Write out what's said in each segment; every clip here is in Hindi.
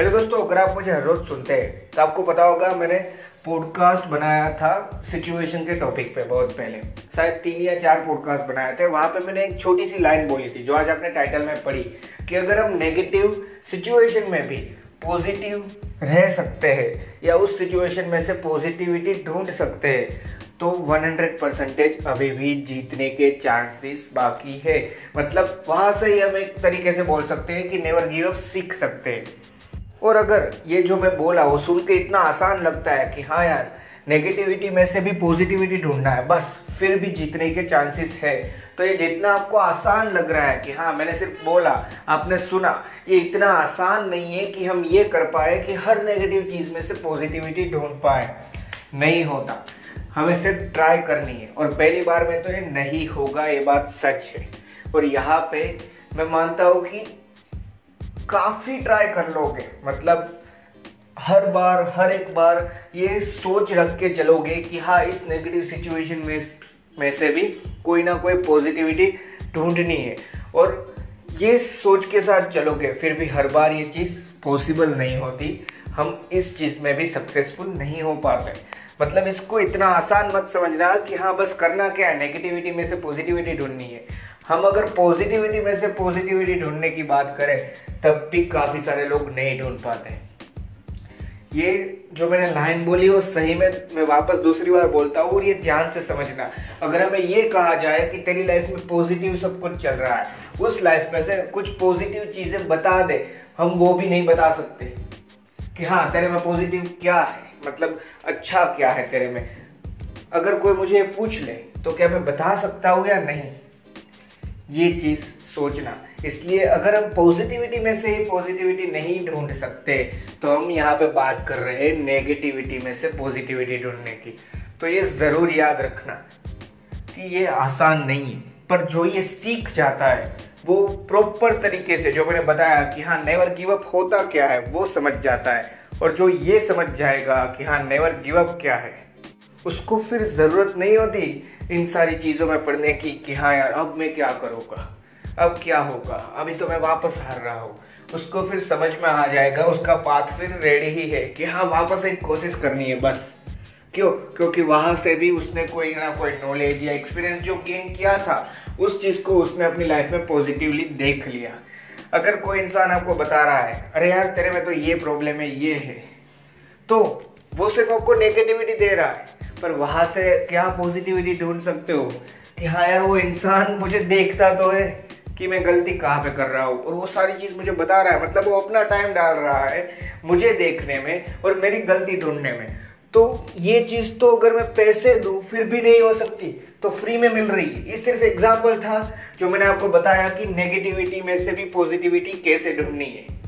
हेलो दोस्तों, अगर आप मुझे हर रोज सुनते हैं तो आपको पता होगा मैंने पॉडकास्ट बनाया था सिचुएशन के टॉपिक पे बहुत पहले। शायद तीन या चार पॉडकास्ट बनाए थे। वहाँ पे मैंने एक छोटी सी लाइन बोली थी, जो आज आपने टाइटल में पढ़ी, कि अगर हम नेगेटिव सिचुएशन में भी पॉजिटिव रह सकते हैं, या उस सिचुएशन में से पॉजिटिविटी ढूंढ सकते हैं तो 100 परसेंटेज अभी भी जीतने के चांसेस बाकी है। मतलब वहाँ से ही हम एक तरीके से बोल सकते हैं कि नेवर गिव अप सीख सकते हैं। और अगर ये जो मैं बोला, वो सुन के इतना आसान लगता है कि हाँ यार नेगेटिविटी में से भी पॉजिटिविटी ढूंढना है, बस, फिर भी जीतने के चांसेस है। तो ये जितना आपको आसान लग रहा है कि हाँ मैंने सिर्फ़ बोला, आपने सुना, ये इतना आसान नहीं है कि हम ये कर पाए कि हर नेगेटिव चीज़ में से पॉजिटिविटी ढूंढ पाए। नहीं होता। हमें सिर्फ़ ट्राई करनी है। और पहली बार में तो ये नहीं होगा, ये बात सच है। और यहाँ पे मैं मानता हूँ कि काफ़ी ट्राई कर लोगे। मतलब हर बार, हर एक बार ये सोच रख के चलोगे कि हाँ इस नेगेटिव सिचुएशन में में से भी कोई ना कोई पॉजिटिविटी ढूंढनी है। और ये सोच के साथ चलोगे, फिर भी हर बार ये चीज़ पॉसिबल नहीं होती। हम इस चीज़ में भी सक्सेसफुल नहीं हो पाते। मतलब इसको इतना आसान मत समझना कि हाँ बस करना क्या है? नेगेटिविटी में से पॉजिटिविटी ढूंढनी है। हम अगर पॉजिटिविटी में से पॉजिटिविटी ढूँढने की बात करें, तब भी काफ़ी सारे लोग नहीं ढूंढ पाते ये जो मैंने लाइन बोली, वो सही में मैं वापस दूसरी बार बोलता हूँ और ये ध्यान से समझना। अगर हमें ये कहा जाए कि तेरी लाइफ में पॉजिटिव सब कुछ चल रहा है, उस लाइफ में से कुछ पॉजिटिव चीज़ें बता दे, हम वो भी नहीं बता सकते कि हाँ तेरे में पॉजिटिव क्या है? मतलब अच्छा क्या है तेरे में? अगर कोई मुझे पूछ ले तो क्या मैं बता सकता हूँ या नहीं? ये चीज़ सोचना। इसलिए अगर हम पॉजिटिविटी में से ही पॉजिटिविटी नहीं ढूंढ सकते तो हम यहाँ पे बात कर रहे हैं नेगेटिविटी में से पॉजिटिविटी ढूँढने की। तो ये ज़रूर याद रखना कि ये आसान नहीं है, पर जो ये सीख जाता है, वो प्रॉपर तरीके से, जो मैंने बताया कि हाँ नेवर गिव अप होता क्या है, वो समझ जाता है। और जो ये समझ जाएगा कि हाँ नेवर गिव अप क्या है, उसको फिर ज़रूरत नहीं होती इन सारी चीज़ों में पढ़ने की कि हाँ यार, अब मैं क्या करूँगा? अब क्या होगा? अभी तो मैं वापस हार रहा हूँ। उसको फिर समझ में आ जाएगा, उसका पाथ फिर रेडी ही है कि हाँ वापस एक कोशिश करनी है बस। क्यों? क्योंकि वहाँ से भी उसने कोई ना कोई नॉलेज या एक्सपीरियंस जो गेन किया था, उस चीज़ को उसने अपनी लाइफ में पॉजिटिवली देख लिया। अगर कोई इंसान आपको बता रहा है, अरे यार, तेरे में तो ये प्रॉब्लम है, ये है। तो वो सिर्फ़ आपको नेगेटिविटी दे रहा है। पर वहाँ से क्या पॉजिटिविटी ढूंढ सकते हो? कि हाँ यार, वो इंसान मुझे देखता तो है कि मैं गलती कहाँ पे कर रहा हूँ। और वो सारी चीज़ मुझे बता रहा है। मतलब वो अपना टाइम डाल रहा है मुझे देखने में और मेरी गलती ढूँढने में। तो ये चीज़ तो अगर मैं पैसे दूँ, फिर भी नहीं हो सकती। तो फ्री में मिल रही है। ये सिर्फ़ एग्ज़ाम्पल था जो मैंने आपको बताया कि नेगेटिविटी में से भी पॉजिटिविटी कैसे ढूंढनी है।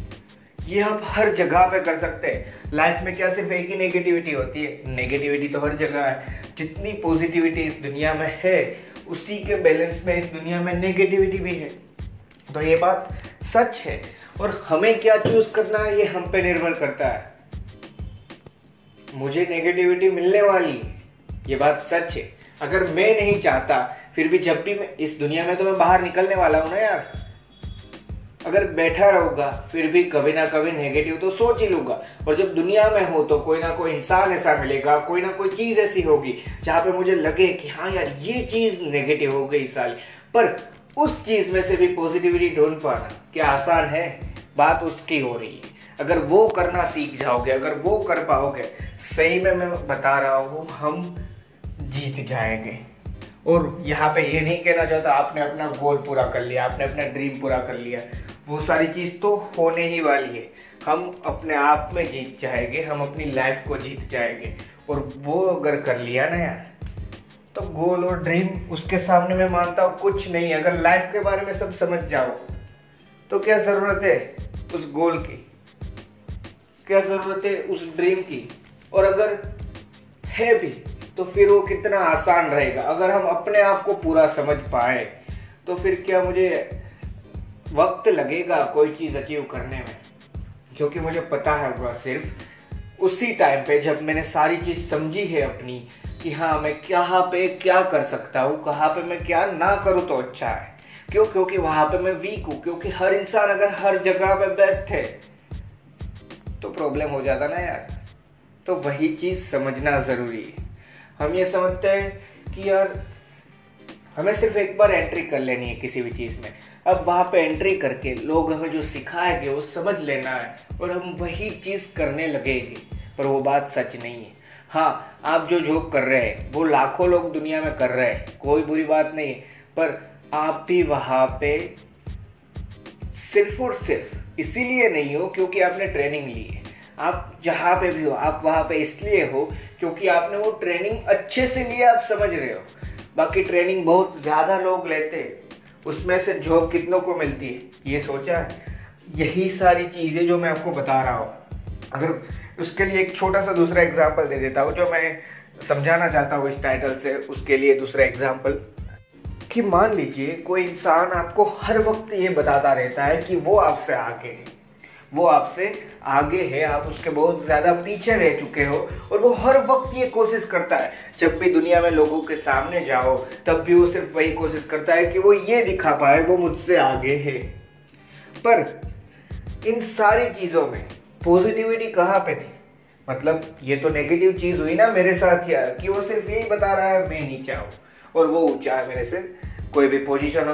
ये आप हर जगह पे कर सकते हैं। लाइफ में क्या सिर्फ़ एक ही नेगेटिविटी होती है? नेगेटिविटी तो हर जगह है। जितनी पॉजिटिविटी इस दुनिया में है, उसी के बैलेंस में इस दुनिया में नेगेटिविटी भी है। तो ये बात सच है। और हमें क्या चूज़ करना है, ये हम पे निर्भर करता है। मुझे नेगेटिविटी मिलने वाली, ये बात सच है। अगर मैं नहीं चाहता, फिर भी जब भी मैं इस दुनिया में तो मैं बाहर निकलने वाला हूँ ना यार। अगर बैठा रहूँगा, फिर भी कभी ना कभी नेगेटिव तो सोच ही लूँगा। और जब दुनिया में हो तो कोई ना कोई इंसान ऐसा मिलेगा, कोई ना कोई चीज़ ऐसी होगी, जहाँ पे मुझे लगे कि हाँ यार, ये चीज़ नेगेटिव हो गई साल। पर उस चीज़ में से भी पॉजिटिविटी ढूंढ पाना क्या आसान है? बात उसकी हो रही है। अगर वो करना सीख जाओगे, अगर वो कर पाओगे, सही में मैं बता रहा हूँ, हम जीत जाएँगे। और यहाँ पे ये नहीं कहना चाहता, आपने अपना गोल पूरा कर लिया, आपने अपना ड्रीम पूरा कर लिया। वो सारी चीज़ तो होने ही वाली है। हम अपने आप में जीत जाएँगे, हम अपनी लाइफ को जीत जाएँगे। और वो अगर कर लिया ना यार तो गोल और ड्रीम उसके सामने मैं मानता हूँ कुछ नहीं। अगर लाइफ के बारे में सब समझ जाओ तो क्या ज़रूरत है उस गोल की? क्या ज़रूरत है उस ड्रीम की? और अगर है भी तो फिर वो कितना आसान रहेगा। अगर हम अपने आप को पूरा समझ पाए तो फिर क्या मुझे वक्त लगेगा कोई चीज़ अचीव करने में। क्योंकि मुझे पता है वह सिर्फ़ उसी टाइम पे जब मैंने सारी चीज़ समझी है अपनी कि हाँ मैं कहाँ पे क्या कर सकता हूँ, कहाँ पे मैं क्या ना करूँ तो अच्छा है। क्यों? क्योंकि वहाँ पे मैं वीक हूँ, क्योंकि हर इंसान अगर हर जगह पे बेस्ट है तो प्रॉब्लम हो जाता ना यार। तो वही चीज़ समझना ज़रूरी है। हम ये समझते हैं कि यार हमें सिर्फ़ एक बार एंट्री कर लेनी है किसी भी चीज़ में। अब वहाँ पे एंट्री करके लोग हमें जो सिखाएँगे, वो समझ लेना है और हम वही चीज़ करने लगेंगे। पर वो बात सच नहीं है। हाँ आप जो जॉब कर रहे हैं, वो लाखों लोग दुनिया में कर रहे हैं, कोई बुरी बात नहीं है। पर आप भी वहाँ पे सिर्फ़ और सिर्फ़ इसीलिए नहीं हो क्योंकि आपने ट्रेनिंग ली है। आप जहाँ पे भी हो, आप वहाँ पे इसलिए हो क्योंकि आपने वो ट्रेनिंग अच्छे से लिया, आप समझ रहे हो। बाकी ट्रेनिंग बहुत ज़्यादा लोग लेते उसमें से जॉब कितनों को मिलती है? ये सोचा है। यही सारी चीज़ें जो मैं आपको बता रहा हूँ। अगर उसके लिए एक छोटा सा दूसरा एग्ज़ाम्पल दे देता हूँ, जो मैं समझाना चाहता हूँ इस टाइटल से, उसके लिए दूसरा एग्ज़ाम्पल कि मान लीजिए, कोई इंसान आपको हर वक्त ये बताता रहता है कि वो आपसे आगे है। वो आपसे आगे है, आप उसके बहुत ज़्यादा पीछे रह चुके हो और वो हर वक्त ये कोशिश करता है। जब भी दुनिया में लोगों के सामने जाओ, तब भी वो सिर्फ़ वही कोशिश करता है कि वो ये दिखा पाए, वो मुझसे आगे है। पर इन सारी चीज़ों में पॉजिटिविटी कहाँ पे थी? मतलब ये तो नेगेटिव चीज़ हुई ना मेरे साथ यार, कि वो सिर्फ़ यही बता रहा है, मैं नीचा हूँ। और वो ऊँचा है मेरे से। कोई भी पोजीशन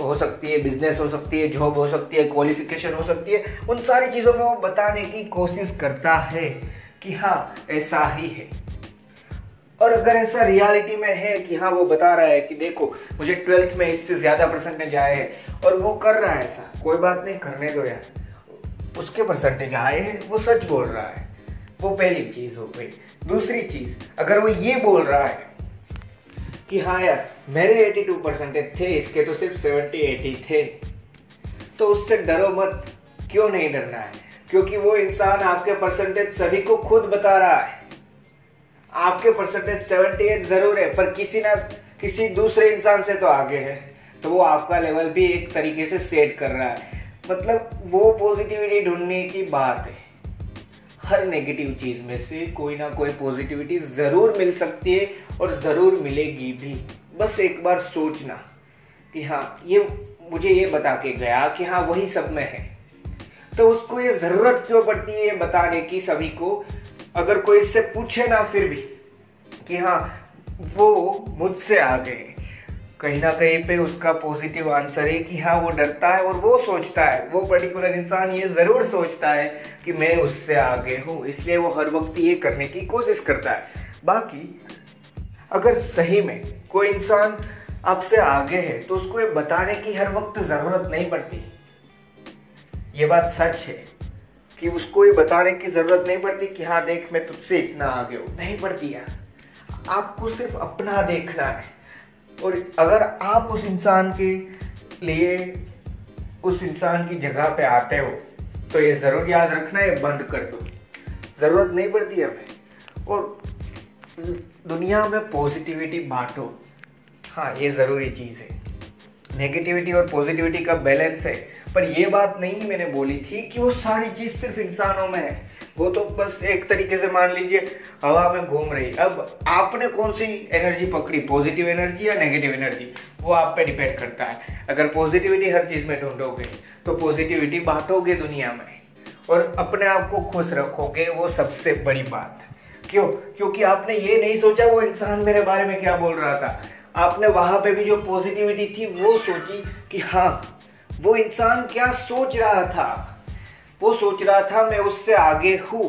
हो, सकती है बिज़नेस हो सकती है जॉब हो सकती है क्वालिफिकेशन हो सकती है उन सारी चीज़ों में वो बताने की कोशिश करता है कि हाँ ऐसा ही है। और अगर ऐसा रियलिटी में है कि हाँ वो बता रहा है कि देखो मुझे ट्वेल्थ में इससे ज़्यादा परसेंटेज आए हैं और वो कर रहा है ऐसा कोई बात नहीं करने दो यार। उसके परसेंटेज आए हैं वो सच बोल रहा है वो पहली चीज़ हो गई। दूसरी चीज़ अगर वो ये बोल रहा है कि हाँ यार, मेरे 82 परसेंटेज थे, इसके तो सिर्फ़ 70 80 थे। तो उससे डरो मत, क्यों नहीं डरना है? क्योंकि वो इंसान आपके परसेंटेज सभी को खुद बता रहा है। आपके परसेंटेज 78 ज़रूर है, पर किसी ना, किसी दूसरे इंसान से तो आगे है। तो वो आपका लेवल भी एक तरीके से सेट कर रहा है। मतलब वो पॉजिटिविटी ढूँढने की बात है। हर नेगेटिव चीज़ में से कोई ना कोई पॉजिटिविटी ज़रूर मिल सकती है और ज़रूर मिलेगी भी। बस एक बार सोचना कि हाँ ये मुझे ये बता के गया कि हाँ वही सब में है। तो उसको ये ज़रूरत क्यों पड़ती है ये बताने की सभी को? अगर कोई इससे पूछे ना फिर भी कि हाँ वो मुझसे आ गए कहीं ना कहीं पे उसका पॉजिटिव आंसर है कि हाँ वो डरता है और वो सोचता है। वो पर्टिकुलर इंसान ये ज़रूर सोचता है कि मैं उससे आगे हूँ। इसलिए वो हर वक्त ये करने की कोशिश करता है। बाकी, अगर सही में कोई इंसान आपसे आगे है तो उसको ये बताने की हर वक्त ज़रूरत नहीं पड़ती। ये बात सच है कि उसको ये बताने की ज़रूरत नहीं पड़ती कि हाँ देख, मैं तुझसे इतना आगे हूँ। नहीं पड़ती यार। आपको सिर्फ़ अपना देखना है। और अगर आप उस इंसान के लिए, उस इंसान की जगह पे आते हो तो ये ज़रूर याद रखना है बंद कर दो। ज़रूरत नहीं पड़ती हमें। और दुनिया में पॉजिटिविटी बांटो। हाँ ये ज़रूरी चीज़ है। नेगेटिविटी और पॉजिटिविटी का बैलेंस है। पर ये बात नहीं मैंने बोली थी कि वो सारी चीज़ सिर्फ़ इंसानों में है। वो तो बस एक तरीके से मान लीजिए हवा में घूम रही। अब आपने कौन सी एनर्जी पकड़ी? पॉजिटिव एनर्जी या नेगेटिव एनर्जी वो आप पे डिपेंड करता है। अगर पॉजिटिविटी हर चीज़ में ढूंढोगे तो पॉजिटिविटी बांटोगे दुनिया में। और अपने आप को खुश रखोगे, वो सबसे बड़ी बात। क्यों? क्योंकि आपने ये नहीं सोचा वो इंसान मेरे बारे में क्या बोल रहा था। आपने वहाँ पे भी जो पॉजिटिविटी थी, वो सोची कि हाँ वो इंसान क्या सोच रहा था। वो सोच रहा था, मैं उससे आगे हूँ।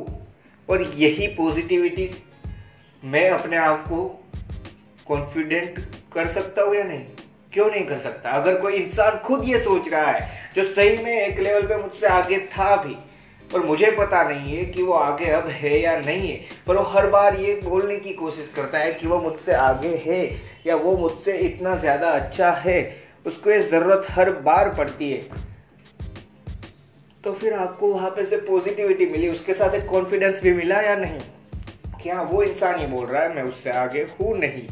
और यही पॉजिटिविटी मैं अपने आप को कॉन्फिडेंट कर सकता हूँ या नहीं? क्यों नहीं कर सकता? अगर कोई इंसान खुद ये सोच रहा है, जो सही में एक लेवल पे मुझसे आगे था भी पर मुझे पता नहीं है कि वो आगे अब है या नहीं है, पर वो हर बार ये बोलने की कोशिश करता है कि वो मुझसे आगे है या वो मुझसे इतना ज़्यादा अच्छा है, उसको ये ज़रूरत हर बार पड़ती है। तो फिर आपको वहाँ पे से पॉजिटिविटी मिली, उसके साथ एक कॉन्फिडेंस भी मिला या नहीं? क्या वो इंसान ही बोल रहा है, मैं उससे आगे हूँ नहीं?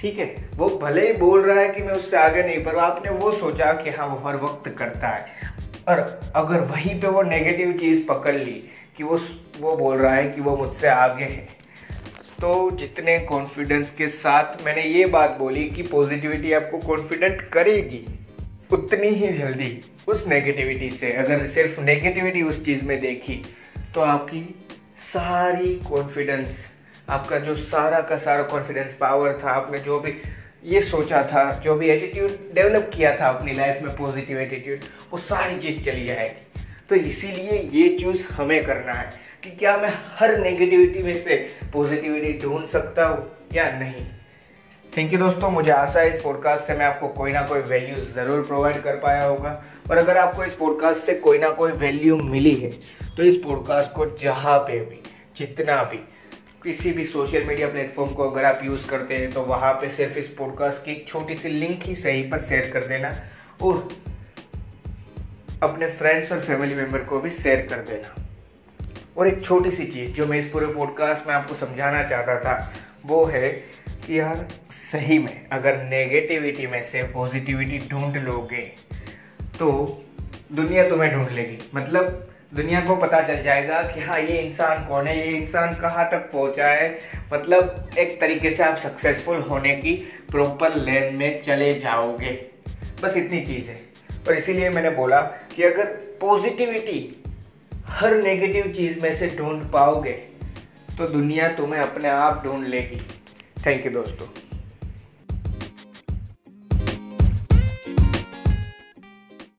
ठीक है, वो भले ही बोल रहा है कि मैं उससे आगे नहीं, पर आपने वो सोचा कि हाँ वो हर वक्त करता है। और अगर वहीं पे वो नेगेटिव चीज़ पकड़ ली कि वो वो बोल रहा है कि वो मुझसे आगे है तो जितने कॉन्फिडेंस के साथ मैंने ये बात बोली कि पॉजिटिविटी आपको कॉन्फिडेंट करेगी उतनी ही जल्दी उस नेगेटिविटी से, अगर सिर्फ़ नेगेटिविटी उस चीज़ में देखी तो आपकी सारी कॉन्फिडेंस आपका जो सारा का सारा कॉन्फिडेंस पावर था, आपने जो भी ये सोचा था, जो भी एटीट्यूड डेवलप किया था अपनी लाइफ में पॉजिटिव एटीट्यूड वो सारी चीज़ चली जाएगी। तो इसीलिए ये चूज़ हमें करना है कि क्या मैं हर नेगेटिविटी में से पॉजिटिविटी ढूंढ सकता हूँ या नहीं। थैंक यू दोस्तों, मुझे आशा है इस पॉडकास्ट से मैं आपको कोई ना कोई वैल्यू ज़रूर प्रोवाइड कर पाया होगा। और अगर आपको इस पॉडकास्ट से कोई ना कोई वैल्यू मिली है तो इस पॉडकास्ट को जहाँ पे भी, जितना भी, किसी भी सोशल मीडिया प्लेटफॉर्म को अगर आप यूज़ करते हैं तो वहाँ पे सिर्फ़ इस पॉडकास्ट की छोटी सी लिंक ही सही पर शेयर कर देना और अपने फ्रेंड्स और फैमिली मेंबर को भी शेयर कर देना। और एक छोटी सी चीज़ जो मैं इस पूरे पॉडकास्ट में आपको समझाना चाहता था वो है कि यार, सही में अगर नेगेटिविटी में से पॉजिटिविटी ढूंढ लोगे तो दुनिया तुम्हें ढूंढ लेगी। मतलब दुनिया को पता चल जाएगा कि हाँ ये इंसान कौन है, ये इंसान कहाँ तक पहुँचा है। मतलब एक तरीके से आप सक्सेसफुल होने की प्रॉपर लेन में चले जाओगे। बस इतनी चीज़ है। और इसीलिए मैंने बोला कि अगर पॉजिटिविटी हर नेगेटिव चीज़ में से ढूंढ पाओगे तो दुनिया तुम्हें अपने आप ढूंढ लेगी। थैंक यू दोस्तों।